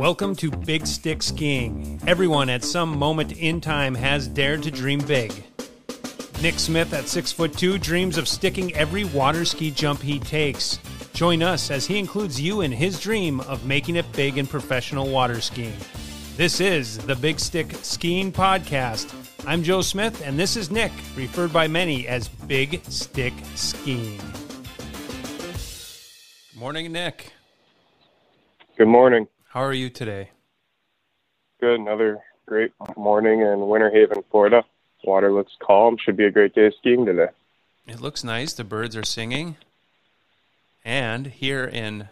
Welcome to Big Stick Skiing. Everyone at some moment in time has dared to dream big. Nick Smith at six foot two dreams of sticking every water ski jump he takes. Join us as he includes you in his dream of making it big in professional water skiing. This is the Big Stick Skiing Podcast. I'm Joe Smith, and this is Nick, referred by many as Big Stick Skiing. Morning, Nick. Good morning. How are you today? Good. Another great morning in Winter Haven, Florida. Water looks calm. Should be a great day of skiing today. It looks nice. The birds are singing. And here in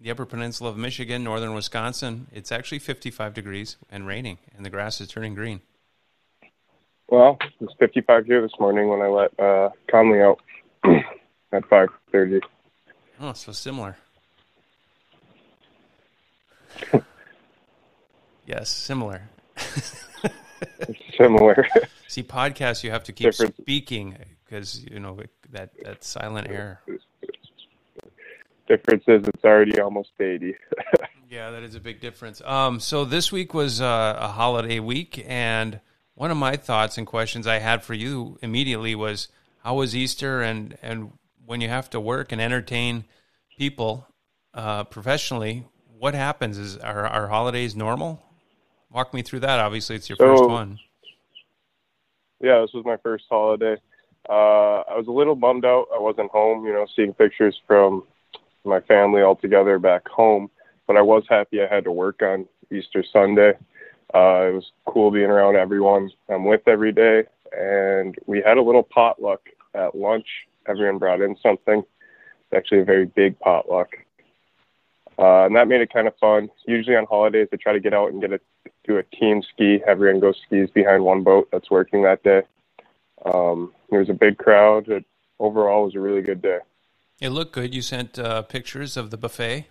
the Upper Peninsula of Michigan, northern Wisconsin, it's actually 55 degrees and raining, and the grass is turning green. Well, it was 55 here this morning when I let uh, Conley out at 5:30. Oh, so similar. yes, similar. Similar. See, podcasts you have to keep Different. speaking because you know that that silent air. Difference is it's already almost 80. Yeah, that is a big difference. Um, so this week was uh, a holiday week, and one of my thoughts and questions I had for you immediately was, how was Easter, and and when you have to work and entertain people uh, professionally, what happens? Is are our holidays normal? Walk me through that. Obviously, it's your So- first one. yeah, this was my first holiday. Uh, I was a little bummed out. I wasn't home, you know, seeing pictures from my family all together back home. But I was happy I had to work on Easter Sunday. Uh, it was cool being around everyone I'm with every day. And we had a little potluck at lunch. Everyone brought in something. It's actually a very big potluck. Uh, and that made it kind of fun. Usually on holidays, I try to get out and get a do a team ski. Everyone goes skis behind one boat that's working that day. Um, there was a big crowd. It overall was a really good day. It looked good. You sent uh, pictures of the buffet.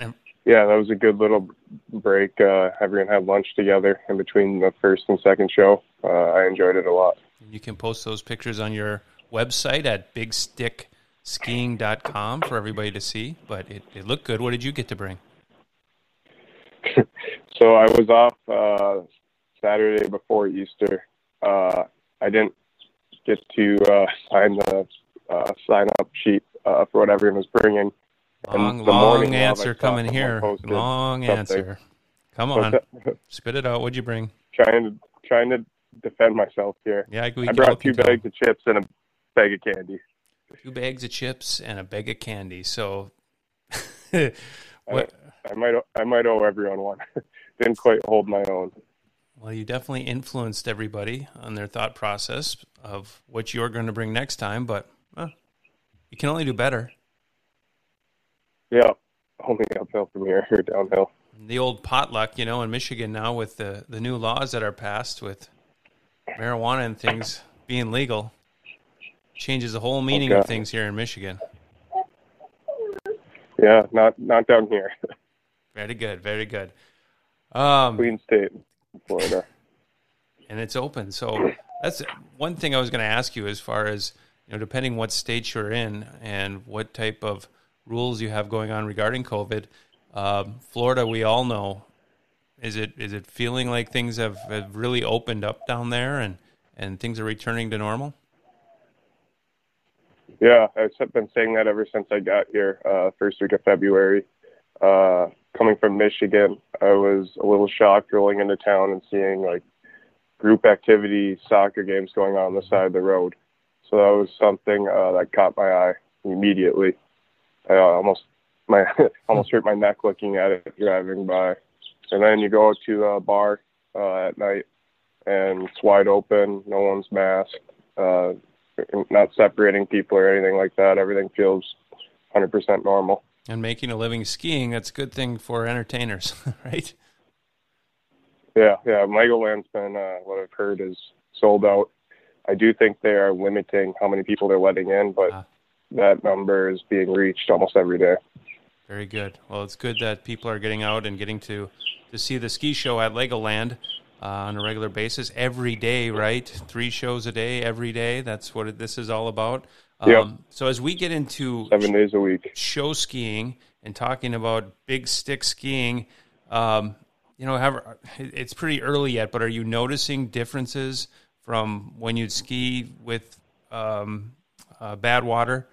And Yeah, that was a good little break. Uh, everyone had lunch together in between the first and second show. Uh, I enjoyed it a lot. You can post those pictures on your website at bigstickskiing.com for everybody to see. But it, it looked good. What did you get to bring? So I was off uh, Saturday before Easter. Uh, I didn't get to uh, sign the uh, sign up sheet uh, for what everyone was bringing. Long, the morning long answer coming here. Long something. answer. Come on. Spit it out. What'd you bring? trying to trying to defend myself here. Yeah, we I brought two bags of chips and a bag of candy. Two bags of chips and a bag of candy. So, I, what, I might I might owe everyone one. Didn't quite hold my own. well, you definitely influenced everybody on their thought process of what you're going to bring next time. But uh, you can only do better. Yeah, only uphill from here or downhill. the old potluck, you know, in Michigan now with the, the new laws that are passed with marijuana and things being legal, changes the whole meaning of things here in Michigan. Yeah, not not down here. Very good, very good. Um, Clean state, Florida. and it's open. So that's one thing I was going to ask you as far as you know, depending what state you're in and what type of rules you have going on regarding COVID. Um, Florida, we all know, is it is it feeling like things have, have really opened up down there and and things are returning to normal? Yeah, I've been saying that ever since I got here, uh, first week of February. Uh, coming from Michigan, I was a little shocked rolling into town and seeing like group activity soccer games going on on the side of the road. So that was something uh, that caught my eye immediately. I uh, almost my almost hurt my neck looking at it driving by. And then you go to a bar uh, at night, and it's wide open, no one's masked. Uh, not separating people or anything like that. Everything feels 100% normal. And making a living skiing, that's a good thing for entertainers, right? Yeah, yeah. Legoland's been uh, what I've heard is sold out. I do think they are limiting how many people they're letting in, but Ah. that number is being reached almost every day. Very good. Well, it's good that people are getting out and getting to to see the ski show at Legoland uh, on a regular basis every day, right? Three shows a day, every day. That's what it, this is all about. Um, Yep. So as we get into Seven days a week. show skiing and talking about big stick skiing. Um, you know, have, it's pretty early yet, but are you noticing differences from when you'd ski with um, uh, Badwater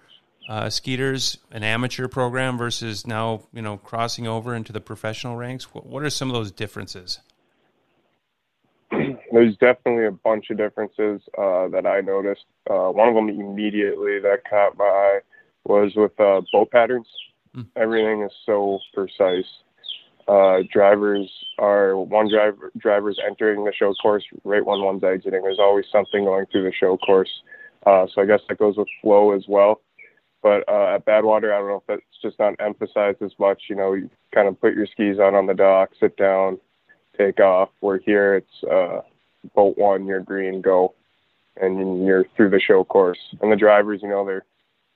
uh, skeeters, an amateur program versus now, you know, crossing over into the professional ranks? What, what are some of those differences? There's definitely a bunch of differences uh, that I noticed. Uh, one of them immediately that caught my eye was with uh, boat patterns. Mm. Everything is so precise. Uh, drivers are one driver drivers entering the show course right when one's exiting. There's always something going through the show course. Uh, so I guess that goes with flow as well. But uh, at Badwater, I don't know if that's just not emphasized as much. You know, you kind of put your skis on on the dock, sit down, take off. Where here, it's uh, boat one, you're green, go, and you're through the show course. And the drivers, you know, they're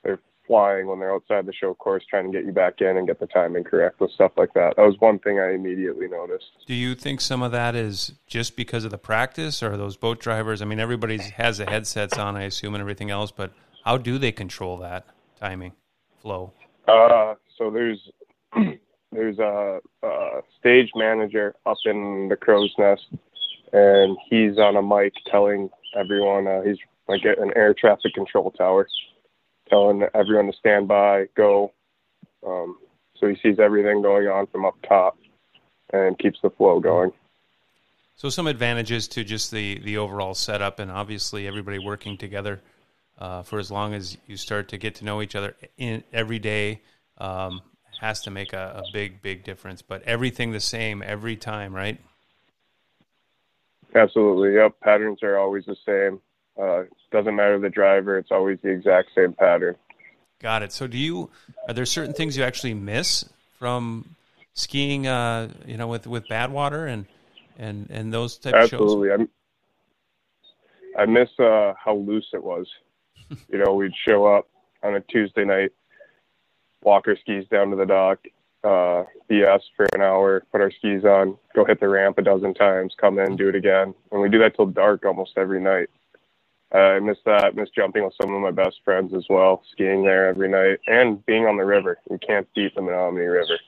they're flying when they're outside the show course, trying to get you back in and get the timing correct with stuff like that. That was one thing I immediately noticed. Do you think some of that is just because of the practice, or those boat drivers? I mean, everybody has the headsets on, I assume, and everything else, but how do they control that? timing, flow? Uh, so there's there's a, a, stage manager up in the crow's nest, and he's on a mic telling everyone uh, he's like an air traffic control tower, telling everyone to stand by, go. Um, so he sees everything going on from up top, and keeps the flow going. So some advantages to just the the overall setup, and obviously everybody working together uh, for as long as you start to get to know each other in every day um, has to make a, a, big big difference but everything the same every time right absolutely yep. Patterns are always the same. Uh, doesn't matter the driver it's always the exact same pattern. Got it. So do you are there certain things you actually miss from skiing uh, you know with with bad water and and and those type absolutely. of shows? I miss uh, how loose it was. You know, we'd show up on a Tuesday night, walk our skis down to the dock, uh, BS for an hour, put our skis on, go hit the ramp a dozen times, come in, do it again. And we do that till dark almost every night. Uh, I miss that. Miss jumping with some of my best friends as well, skiing there every night, and being on the river. You can't beat the Menominee River.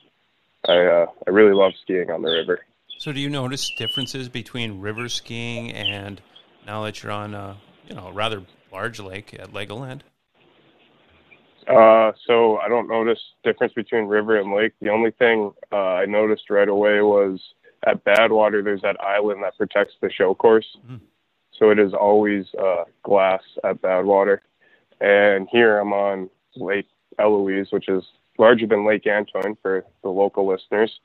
I uh, I really love skiing on the river. So, do you notice differences between river skiing and now that you're on, a, you know, rather large lake at Legoland? Uh, so I don't notice difference between river and lake. The only thing uh, I noticed right away was at Badwater, there's that island that protects the show course. Mm. So it is always uh, glass at Badwater. And here I'm on Lake Eloise, which is larger than Lake Antoine for the local listeners.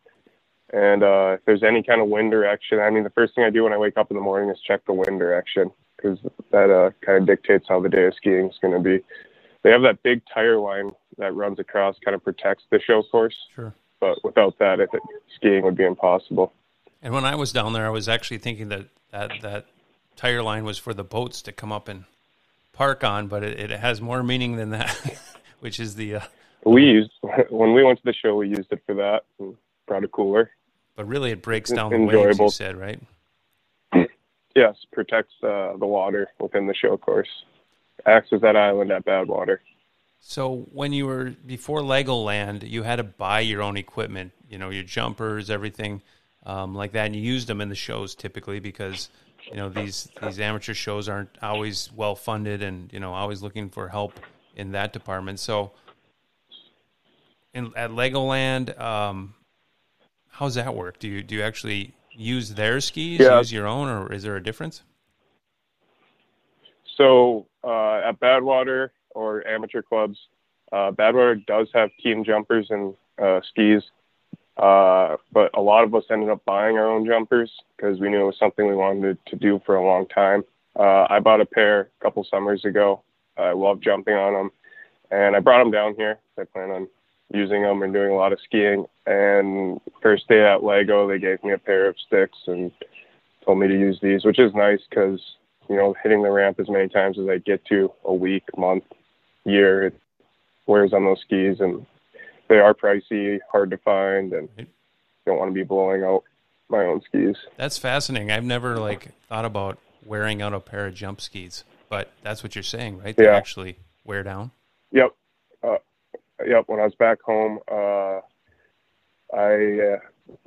And uh, if there's any kind of wind direction, I mean, the first thing I do when I wake up in the morning is check the wind direction because that uh, kind of dictates how the day of skiing is going to be. They have that big tire line that runs across, kind of protects the show course. Sure. But without that, I think skiing would be impossible. And when I was down there, I was actually thinking that that, that tire line was for the boats to come up and park on, but it, it has more meaning than that, which is the. Uh, we used when we went to the show, we used it for that and brought a cooler. But really, it breaks down the Enjoyable. waves. You said right. Yes, protects uh, the water within the show course. Acts as that island at Badwater. So when you were before Legoland, you had to buy your own equipment. You know, your jumpers, everything um, like that, and you used them in the shows typically because you know these these amateur shows aren't always well funded, and you know always looking for help in that department. So in, at Legoland, um, how's that work? Do you do you actually use their skis, yeah. use your own, or is there a difference? So uh, at Badwater or amateur clubs, uh, Badwater does have team jumpers and uh, skis, uh, but a lot of us ended up buying our own jumpers because we knew it was something we wanted to do for a long time. Uh, I bought a pair a couple summers ago. I love jumping on them, and I brought them down here. I plan on using them and doing a lot of skiing. And first day at Lego, they gave me a pair of sticks and told me to use these, which is nice because you know hitting the ramp as many times as I get to a week, month, year, it wears on those skis, and they are pricey, hard to find, and don't want to be blowing out my own skis. That's fascinating. I've never like thought about wearing out a pair of jump skis, but that's what you're saying, right? They yeah. actually wear down. Yep. Uh, yep, when I was back home, uh, I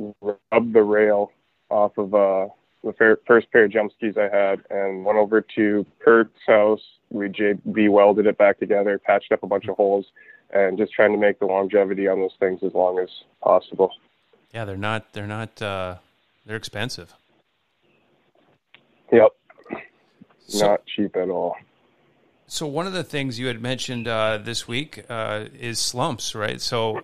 uh, rubbed the rail off of uh, the first pair of jump skis I had and went over to Kurt's house. We JB welded it back together, patched up a bunch of holes, and just trying to make the longevity on those things as long as possible. Yeah, they're not. They're not. Uh, they're expensive. Yep. So, not cheap at all. So one of the things you had mentioned uh, this week uh, is slumps, right? So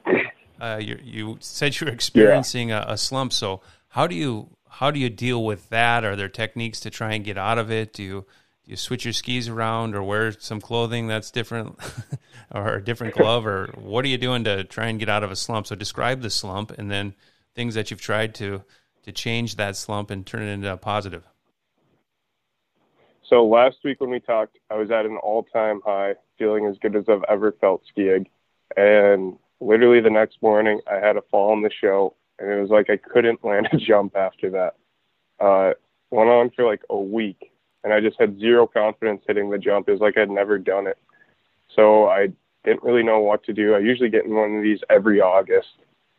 uh, you, you, said you're experiencing yeah. a, a, slump. So how do you how do you deal with that? Are there techniques to try and get out of it? Do you do you switch your skis around or wear some clothing that's different or a different glove or what are you doing to try and get out of a slump? So describe the slump and then things that you've tried to to change that slump and turn it into a positive. So last week when we talked, I was at an all-time high, feeling as good as I've ever felt skiing. And literally the next morning, I had a fall on the show, and it was like I couldn't land a jump after that. Uh, went on for like a week, and I just had zero confidence hitting the jump. It was like I'd never done it. So I didn't really know what to do. I usually get in one of these every August.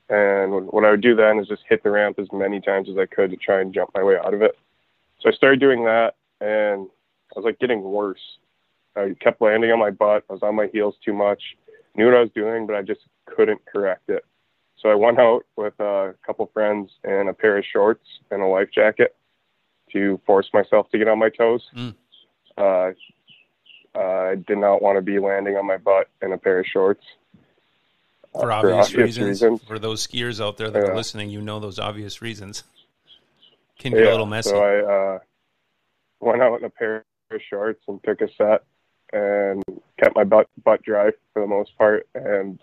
And what I would do then is just hit the ramp as many times as I could to try and jump my way out of it. So I started doing that, and I was like getting worse. I kept landing on my butt. I was on my heels too much. Knew what I was doing, but I just couldn't correct it. So I went out with a couple friends and a pair of shorts and a life jacket to force myself to get on my toes. Mm. Uh, I did not want to be landing on my butt in a pair of shorts. For, uh, obvious, for obvious reasons. reasons. For those skiers out there that yeah. are listening, you know those obvious reasons. Can get yeah, a little messy. So I uh, went out in a pair of shorts and took a set and kept my butt butt dry for the most part. And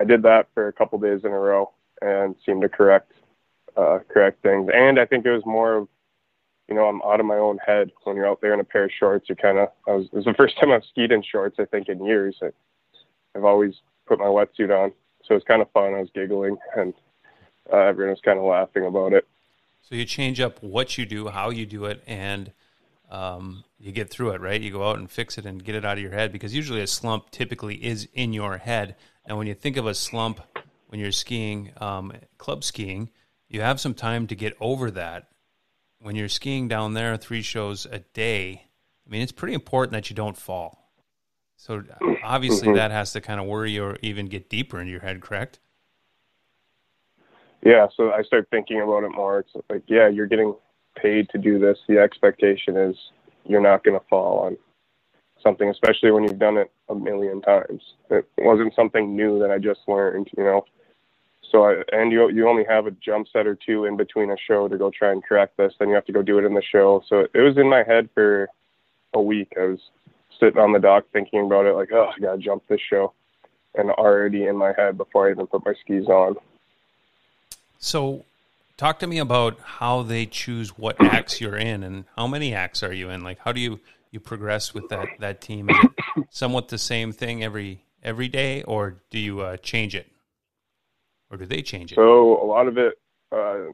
I did that for a couple days in a row and seemed to correct uh, correct things. And I think it was more of you know I'm out of my own head when you're out there in a pair of shorts. You kind of was it was the first time I've skied in shorts I think in years. I, I've always put my wetsuit on, so it was kind of fun. I was giggling and uh, everyone was kind of laughing about it. So you change up what you do, how you do it, and um, you get through it, right? You go out and fix it and get it out of your head because usually a slump typically is in your head. And when you think of a slump when you're skiing, um, club skiing, you have some time to get over that. When you're skiing down there three shows a day, I mean, it's pretty important that you don't fall. So obviously mm-hmm. that has to kind of worry you or even get deeper into your head, correct? Yeah, so I start thinking about it more. It's like, yeah, you're getting paid to do this, the expectation is you're not going to fall on something, especially when you've done it a million times. It wasn't something new that I just learned, you know. So I, and you you only have a jump set or two in between a show to go try and correct this. Then you have to go do it in the show. So it, was in my head for a week. I was sitting on the dock thinking about it, like, oh, I gotta jump this show, and already in my head before I even put my skis on. So Talk to me about how they choose what acts you're in and how many acts are you in? Like how do you you progress with that that team? Is it somewhat the same thing every every day or do you uh, change it? Or do they change it? So a lot of it uh,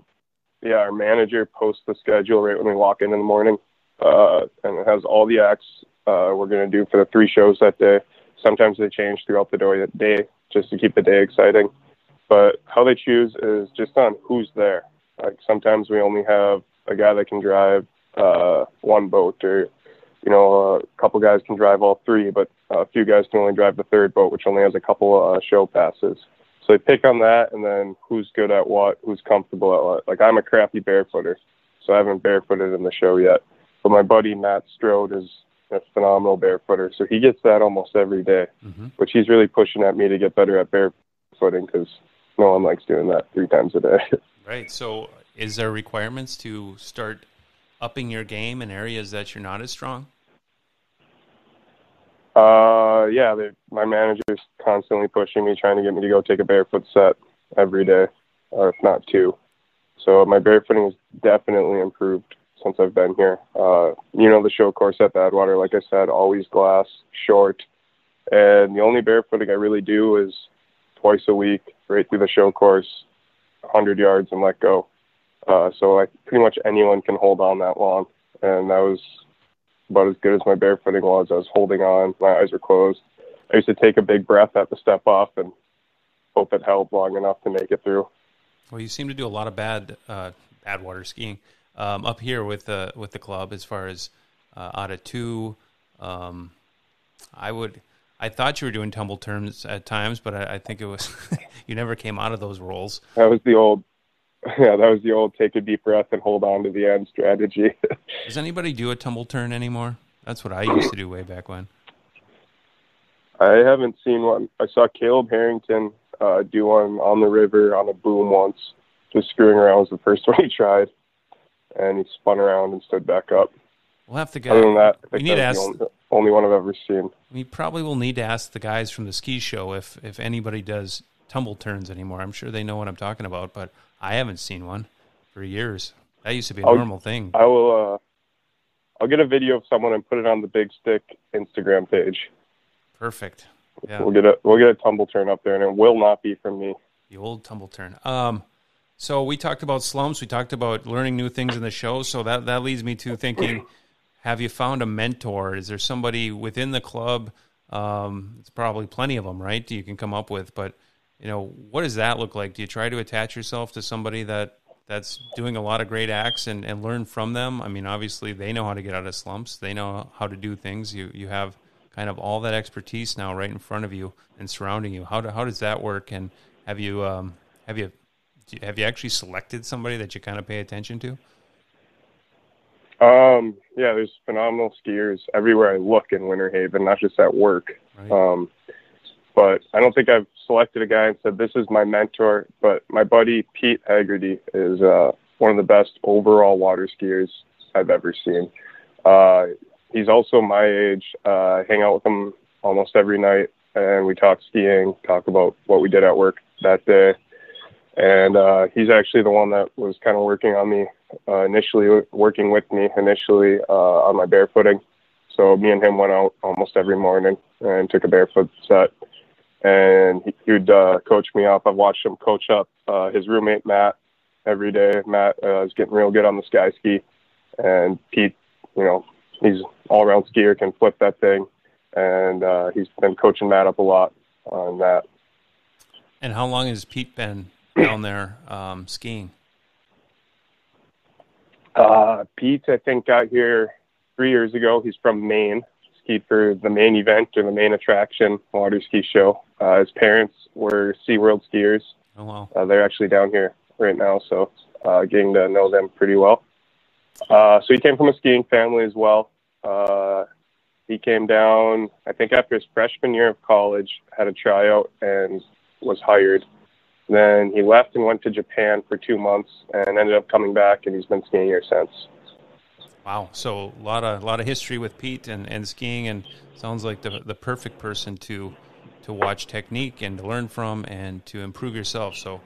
yeah, our manager posts the schedule right when we walk in in the morning. Uh, and it has all the acts uh, we're going to do for the three shows that day. Sometimes they change throughout the day just to keep the day exciting. But how they choose is just on who's there. Like sometimes we only have a guy that can drive uh, one boat, or you know, a couple guys can drive all three, but a few guys can only drive the third boat, which only has a couple uh, show passes. So they pick on that, and then who's good at what, who's comfortable at what. Like I'm a crappy barefooter, so I haven't barefooted in the show yet. But my buddy Matt Strode is a phenomenal barefooter, so he gets that almost every day, mm-hmm. which he's really pushing at me to get better at barefooting because no one likes doing that three times a day. Right. So, is there requirements to start upping your game in areas that you're not as strong? Uh, yeah. They, my manager's constantly pushing me, trying to get me to go take a barefoot set every day, or if not two. So my barefooting has definitely improved since I've been here. Uh, you know, the show course at Badwater, like I said, always glass, short. And the only barefooting I really do is twice a week, right through the show course, 100 yards and let go. Uh, so like pretty much anyone can hold on that long, and that was about as good as my barefooting was. I was holding on, my eyes were closed. I used to take a big breath at the step off and hope it held long enough to make it through. Well, you seem to do a lot of bad uh, bad water skiing um, up here with the with the club as far as uh, out of two. Um, I would. I thought you were doing tumble turns at times, but I, I think it was you never came out of those rolls. That was the old, yeah, that was the old take a deep breath and hold on to the end strategy. Does anybody do a tumble turn anymore? That's what I used to do way back when. I haven't seen one. I saw Caleb Harrington uh, do one on the river on a boom once. Just screwing around was the first one he tried, and he spun around and stood back up. We'll have to go. Other than that, I we think need to that's ask. the only, only one I've ever seen. We probably will need to ask the guys from the ski show if if anybody does tumble turns anymore. I'm sure they know what I'm talking about, but I haven't seen one for years. That used to be a I'll- normal thing. I will. Uh, I'll get a video of someone and put it on the Big Stick Instagram page. Perfect. Yeah. We'll get a we'll get a tumble turn up there, and it will not be from me. The old tumble turn. Um, so we talked about slumps. We talked about learning new things in the show. So that that leads me to thinking: Have you found a mentor? Is there somebody within the club? Um, it's probably plenty of them, right? You can come up with, but you know, what does that look like? Do you try to attach yourself to somebody that that's doing a lot of great acts and, and learn from them? I mean, obviously they know how to get out of slumps. They know how to do things. You you have kind of all that expertise now right in front of you and surrounding you. How do, how does that work? And have you um, have you have you actually selected somebody that you kind of pay attention to? Um, yeah, there's phenomenal skiers everywhere I look in Winter Haven, not just at work. Right. Um, but I don't think I've selected a guy and said this is my mentor. But my buddy Pete Haggerty is uh, one of the best overall water skiers I've ever seen. Uh, he's also my age. Uh, I hang out with him almost every night, and we talk skiing, talk about what we did at work that day. And uh, he's actually the one that was kind of working on me uh, initially, working with me initially uh, on my barefooting. So me and him went out almost every morning and took a barefoot set. And he, he would uh, coach me up. I've watched him coach up uh, his roommate Matt every day. Matt uh, is getting real good on the sky ski, and Pete, you know, he's all around skier, can flip that thing, and uh, he's been coaching Matt up a lot on that. And how long has Pete been down there um, skiing? Uh, Pete, I think, got here three years ago. He's from Maine. Skied for the main event or the main attraction water ski show. Uh, his parents were SeaWorld skiers. Oh wow, Uh, they're actually down here right now, so uh, getting to know them pretty well. Uh, so he came from a skiing family as well. Uh, he came down, I think, after his freshman year of college, had a tryout and was hired. Then he left and went to Japan for two months and ended up coming back, and he's been skiing here since. Wow! So a lot of lot of history with Pete and, and skiing, and sounds like the the perfect person to to watch technique and to learn from and to improve yourself. So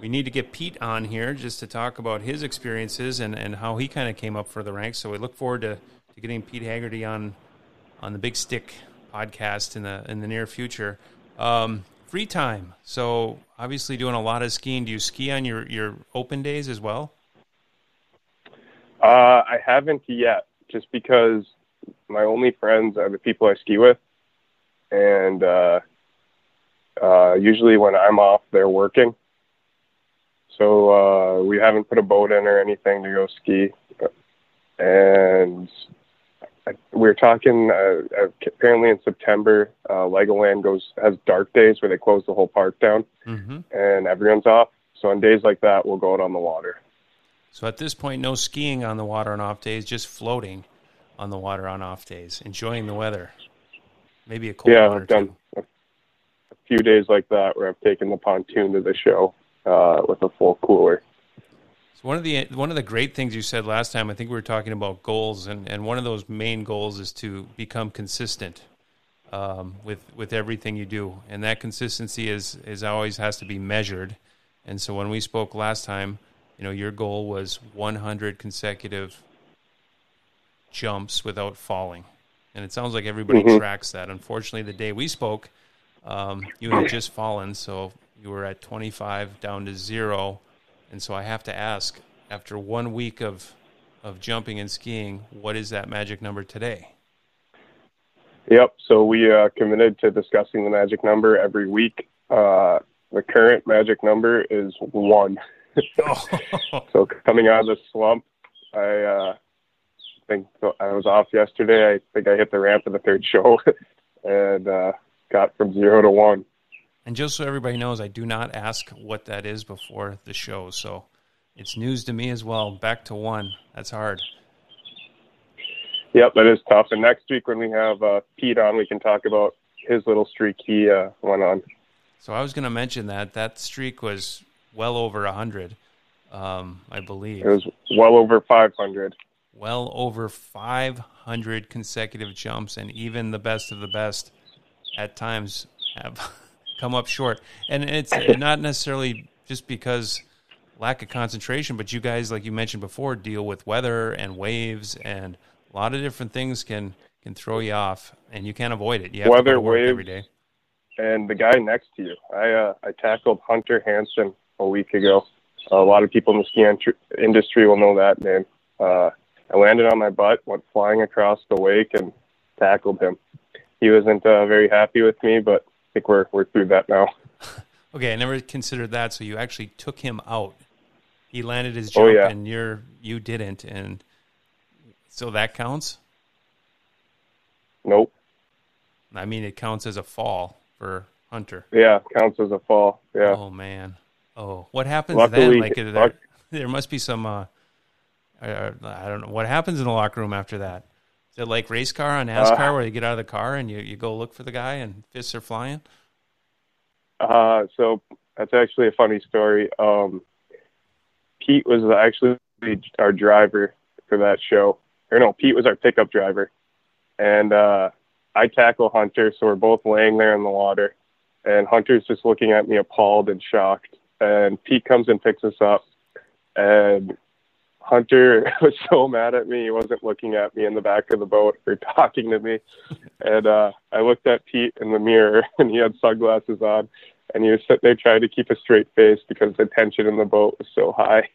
we need to get Pete on here just to talk about his experiences and, and how he kind of came up for the ranks. So we look forward to, to getting Pete Haggerty on on the Big Stick podcast in the in the near future. Um, free time. So obviously doing a lot of skiing. Do you ski on your, your open days as well? Uh, I haven't yet, just because my only friends are the people I ski with, and uh, uh, usually when I'm off, they're working. So uh, we haven't put a boat in or anything to go ski, and I, we are talking. Uh, apparently, in September, uh, Legoland goes has dark days where they close the whole park down, Mm-hmm. and everyone's off. So on days like that, we'll go out on the water. So at this point, no skiing on the water on off days, just floating on the water on off days, enjoying the weather. Maybe a cold yeah, I've done a, a few days like that where I've taken the pontoon to the show uh, with a full cooler. So one of the one of the great things you said last time, I think we were talking about goals, and, and one of those main goals is to become consistent um, with with everything you do, and that consistency is is always has to be measured. And so when we spoke last time, you know, your goal was 100 consecutive jumps without falling, and it sounds like everybody Mhm. tracks that. Unfortunately, the day we spoke, um, you had just fallen, so you were at 25 down to zero. And so I have to ask, after one week of of jumping and skiing, what is that magic number today? Yep. So we uh, committed to discussing the magic number every week. Uh, the current magic number is one. Oh. so coming out of the slump, I uh, think I was off yesterday. I think I hit the ramp in the third show and uh, got from zero to one. And just so everybody knows, I do not ask what that is before the show, so it's news to me as well. Back to one. That's hard. Yep, that is tough. And next week when we have uh, Pete on, we can talk about his little streak he uh, went on. So I was going to mention that that streak was well over a hundred, um, I believe. It was well over five hundred. Well over five hundred consecutive jumps, and even the best of the best at times have come up short. And it's not necessarily just because lack of concentration, but you guys, like you mentioned before, deal with weather and waves, and a lot of different things can can throw you off, and you can't avoid it. You have weather, waves, every day. And the guy next to you, I uh, I tackled Hunter Hansen a week ago. a lot of people in the ski industry will know that name. Uh, I landed on my butt, went flying across the wake, and tackled him. He wasn't uh, very happy with me, but I think we're we're through that now. okay, I never considered that. So you actually took him out. He landed his oh, jump, oh, yeah. and you're you didn't, and so that counts. Nope. I mean, it counts as a fall for Hunter. Yeah, counts as a fall. Yeah. Oh man. Oh, what happens Luckily, then? Like there, there must be some. Uh, I, I don't know what happens in the locker room after that. Is it like race car on NASCAR uh, where you get out of the car and you, you go look for the guy and fists are flying? Uh, so that's actually a funny story. Um, Pete was actually our driver for that show. Or no, Pete was our pickup driver. And uh, I tackle Hunter, so we're both laying there in the water. And Hunter's just looking at me appalled and shocked. And Pete comes and picks us up. And Hunter was so mad at me. He wasn't looking at me in the back of the boat or talking to me. And uh, I looked at Pete in the mirror, and he had sunglasses on, and he was sitting there trying to keep a straight face because the tension in the boat was so high.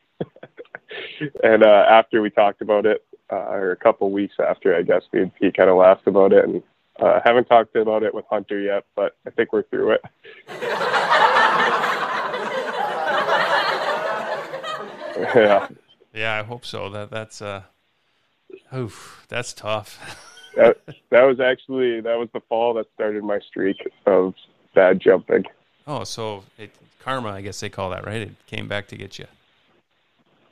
and uh, after we talked about it, uh, or a couple weeks after, I guess, we Pete kind of laughed about it, and uh, haven't talked about it with Hunter yet, but I think we're through it. yeah. Yeah, I hope so. That that's uh, oof, that's tough. that that was actually that was the fall that started my streak of bad jumping. Oh, so it, karma, I guess they call that, right? It came back to get you.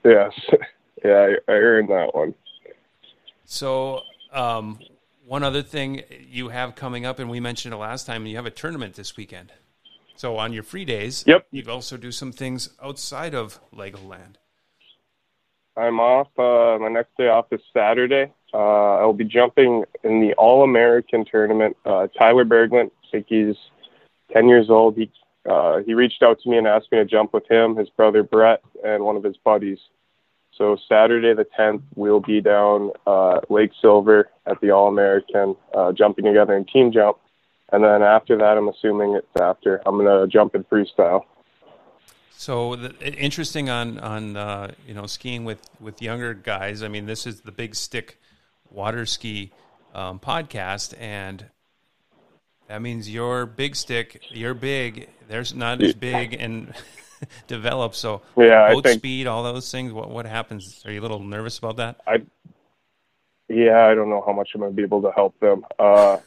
Yes, yeah, I, I earned that one. So, um, one other thing you have coming up, and we mentioned it last time, you have a tournament this weekend. So on your free days, yep, you also do some things outside of Legoland. I'm off. Uh, my next day off is Saturday. Uh, I'll be jumping in the All American tournament. Uh, Tyler Berglund, I think he's 10 years old. He uh, he reached out to me and asked me to jump with him, his brother Brett, and one of his buddies. So Saturday the 10th, we'll be down uh, Lake Silver at the All American, uh, jumping together in team jump. And then after that, I'm assuming it's after I'm gonna jump in freestyle. So the, interesting on on uh, you know skiing with with younger guys. I mean, this is the Big Stick Water Ski um, podcast, and that means your big stick, you're big. There's not as big and developed. So yeah, boat think, speed, all those things. What what happens? Are you a little nervous about that? I yeah, I don't know how much I'm going to be able to help them. Uh,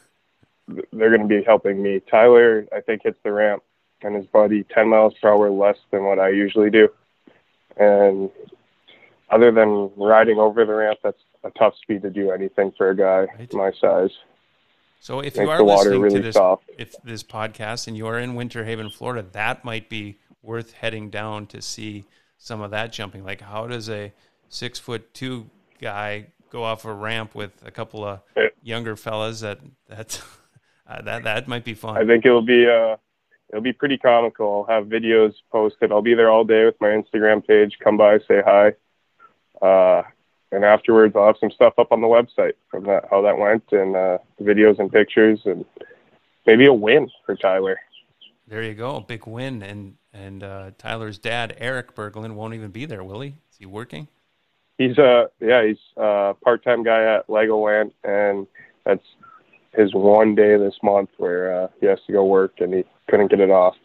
they're going to be helping me. Tyler, I think hits the ramp and his buddy 10 miles per hour less than what I usually do. And other than riding over the ramp, that's a tough speed to do anything for a guy right. my size. So if you are listening really to this, if this podcast and you are in Winter Haven, Florida, that might be worth heading down to see some of that jumping. Like, how does a six foot two guy go off a ramp with a couple of younger fellas? That that uh, that that might be fun. I think it'll be uh, it'll be pretty comical. I'll have videos posted. I'll be there all day with my Instagram page. Come by, say hi. Uh, and afterwards, I'll have some stuff up on the website from that, how that went, and uh, videos and pictures, and maybe a win for Tyler. There you go, a big win, and and uh, Tyler's dad, Eric Berglund, won't even be there, will he? Is he working? He's a yeah, he's a part-time guy at Legoland, and that's his one day this month where uh, he has to go work, and he couldn't get it off.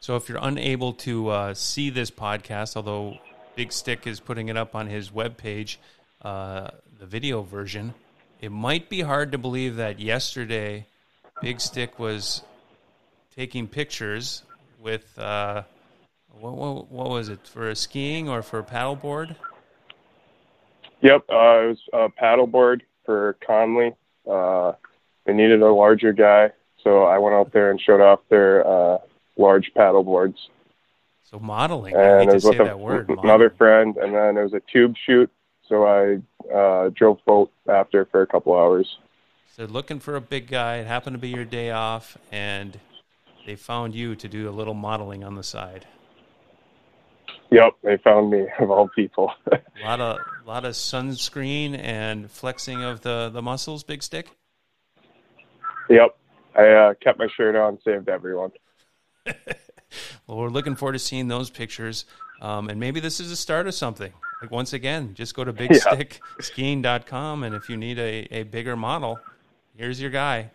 So if you're unable to uh, see this podcast, although Big Stick is putting it up on his webpage, uh, the video version, it might be hard to believe that yesterday Big Stick was taking pictures with uh, what, what, what was it for a skiing or for a paddleboard? Yep, uh, it was a paddleboard for Conley. Uh, they needed a larger guy, so I went out there and showed off their uh, large paddle boards. So modeling, and I to say a, that word. Another friend, and then it was a tube shoot. So I uh, drove boat after for a couple hours. So looking for a big guy. It happened to be your day off, and they found you to do a little modeling on the side. Yep, they found me of all people. a lot of a lot of sunscreen and flexing of the the muscles. Big stick. Yep, I uh, kept my shirt on, saved everyone. well, we're looking forward to seeing those pictures. Um, and maybe this is the start of something. Like once again, just go to bigstickskiing.com and if you need a, a bigger model, here's your guy.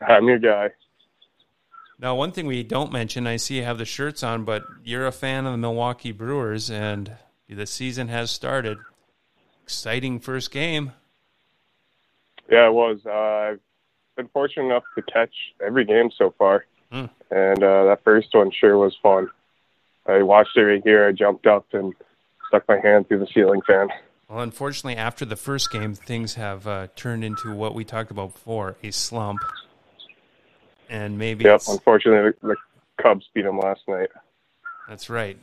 I'm your guy. Now, one thing we don't mention, I see you have the shirts on, but you're a fan of the Milwaukee Brewers, and the season has started. Exciting first game. Yeah, it was. Uh, I've been fortunate enough to catch every game so far, Hmm. and uh, that first one sure was fun. I watched it right here. I jumped up and stuck my hand through the ceiling fan. Well, unfortunately, after the first game, things have uh, turned into what we talked about before a slump. And maybe. Yep, it's- unfortunately, the, the Cubs beat them last night. That's right.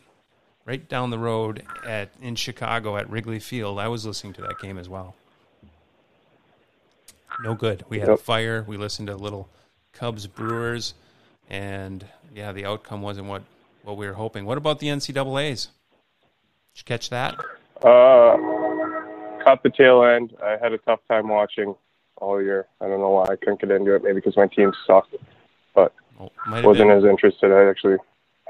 Right down the road at in Chicago at Wrigley Field. I was listening to that game as well. No good. We had a fire. We listened to little Cubs Brewers, and yeah, the outcome wasn't what what we were hoping. What about the NCAA's? Did you catch that? Uh, caught the tail end. I had a tough time watching all year. I don't know why I couldn't get into it. Maybe because my team sucked, but Oh, might have wasn't been. as interested. I actually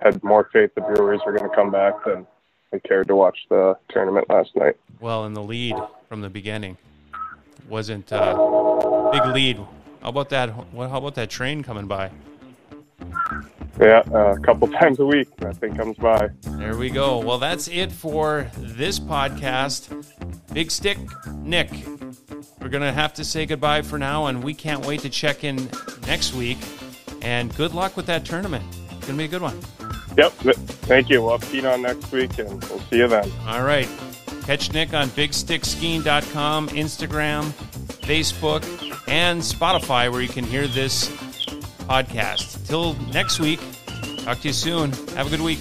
had more faith the Brewers were going to come back than I cared to watch the tournament last night. Well, in the lead from the beginning, wasn't uh, big lead. How about that? What? How about that train coming by? Yeah, uh, a couple times a week that thing comes by. There we go. Well, that's it for this podcast. Big Stick, Nick, we're going to have to say goodbye for now, and we can't wait to check in next week. And good luck with that tournament. It's going to be a good one. Yep. Thank you. We'll have Pete on next week, and we'll see you then. All right. Catch Nick on bigstickskiing.com, Instagram, Facebook, and Spotify, where you can hear this podcast. Till next week, talk to you soon. Have a good week.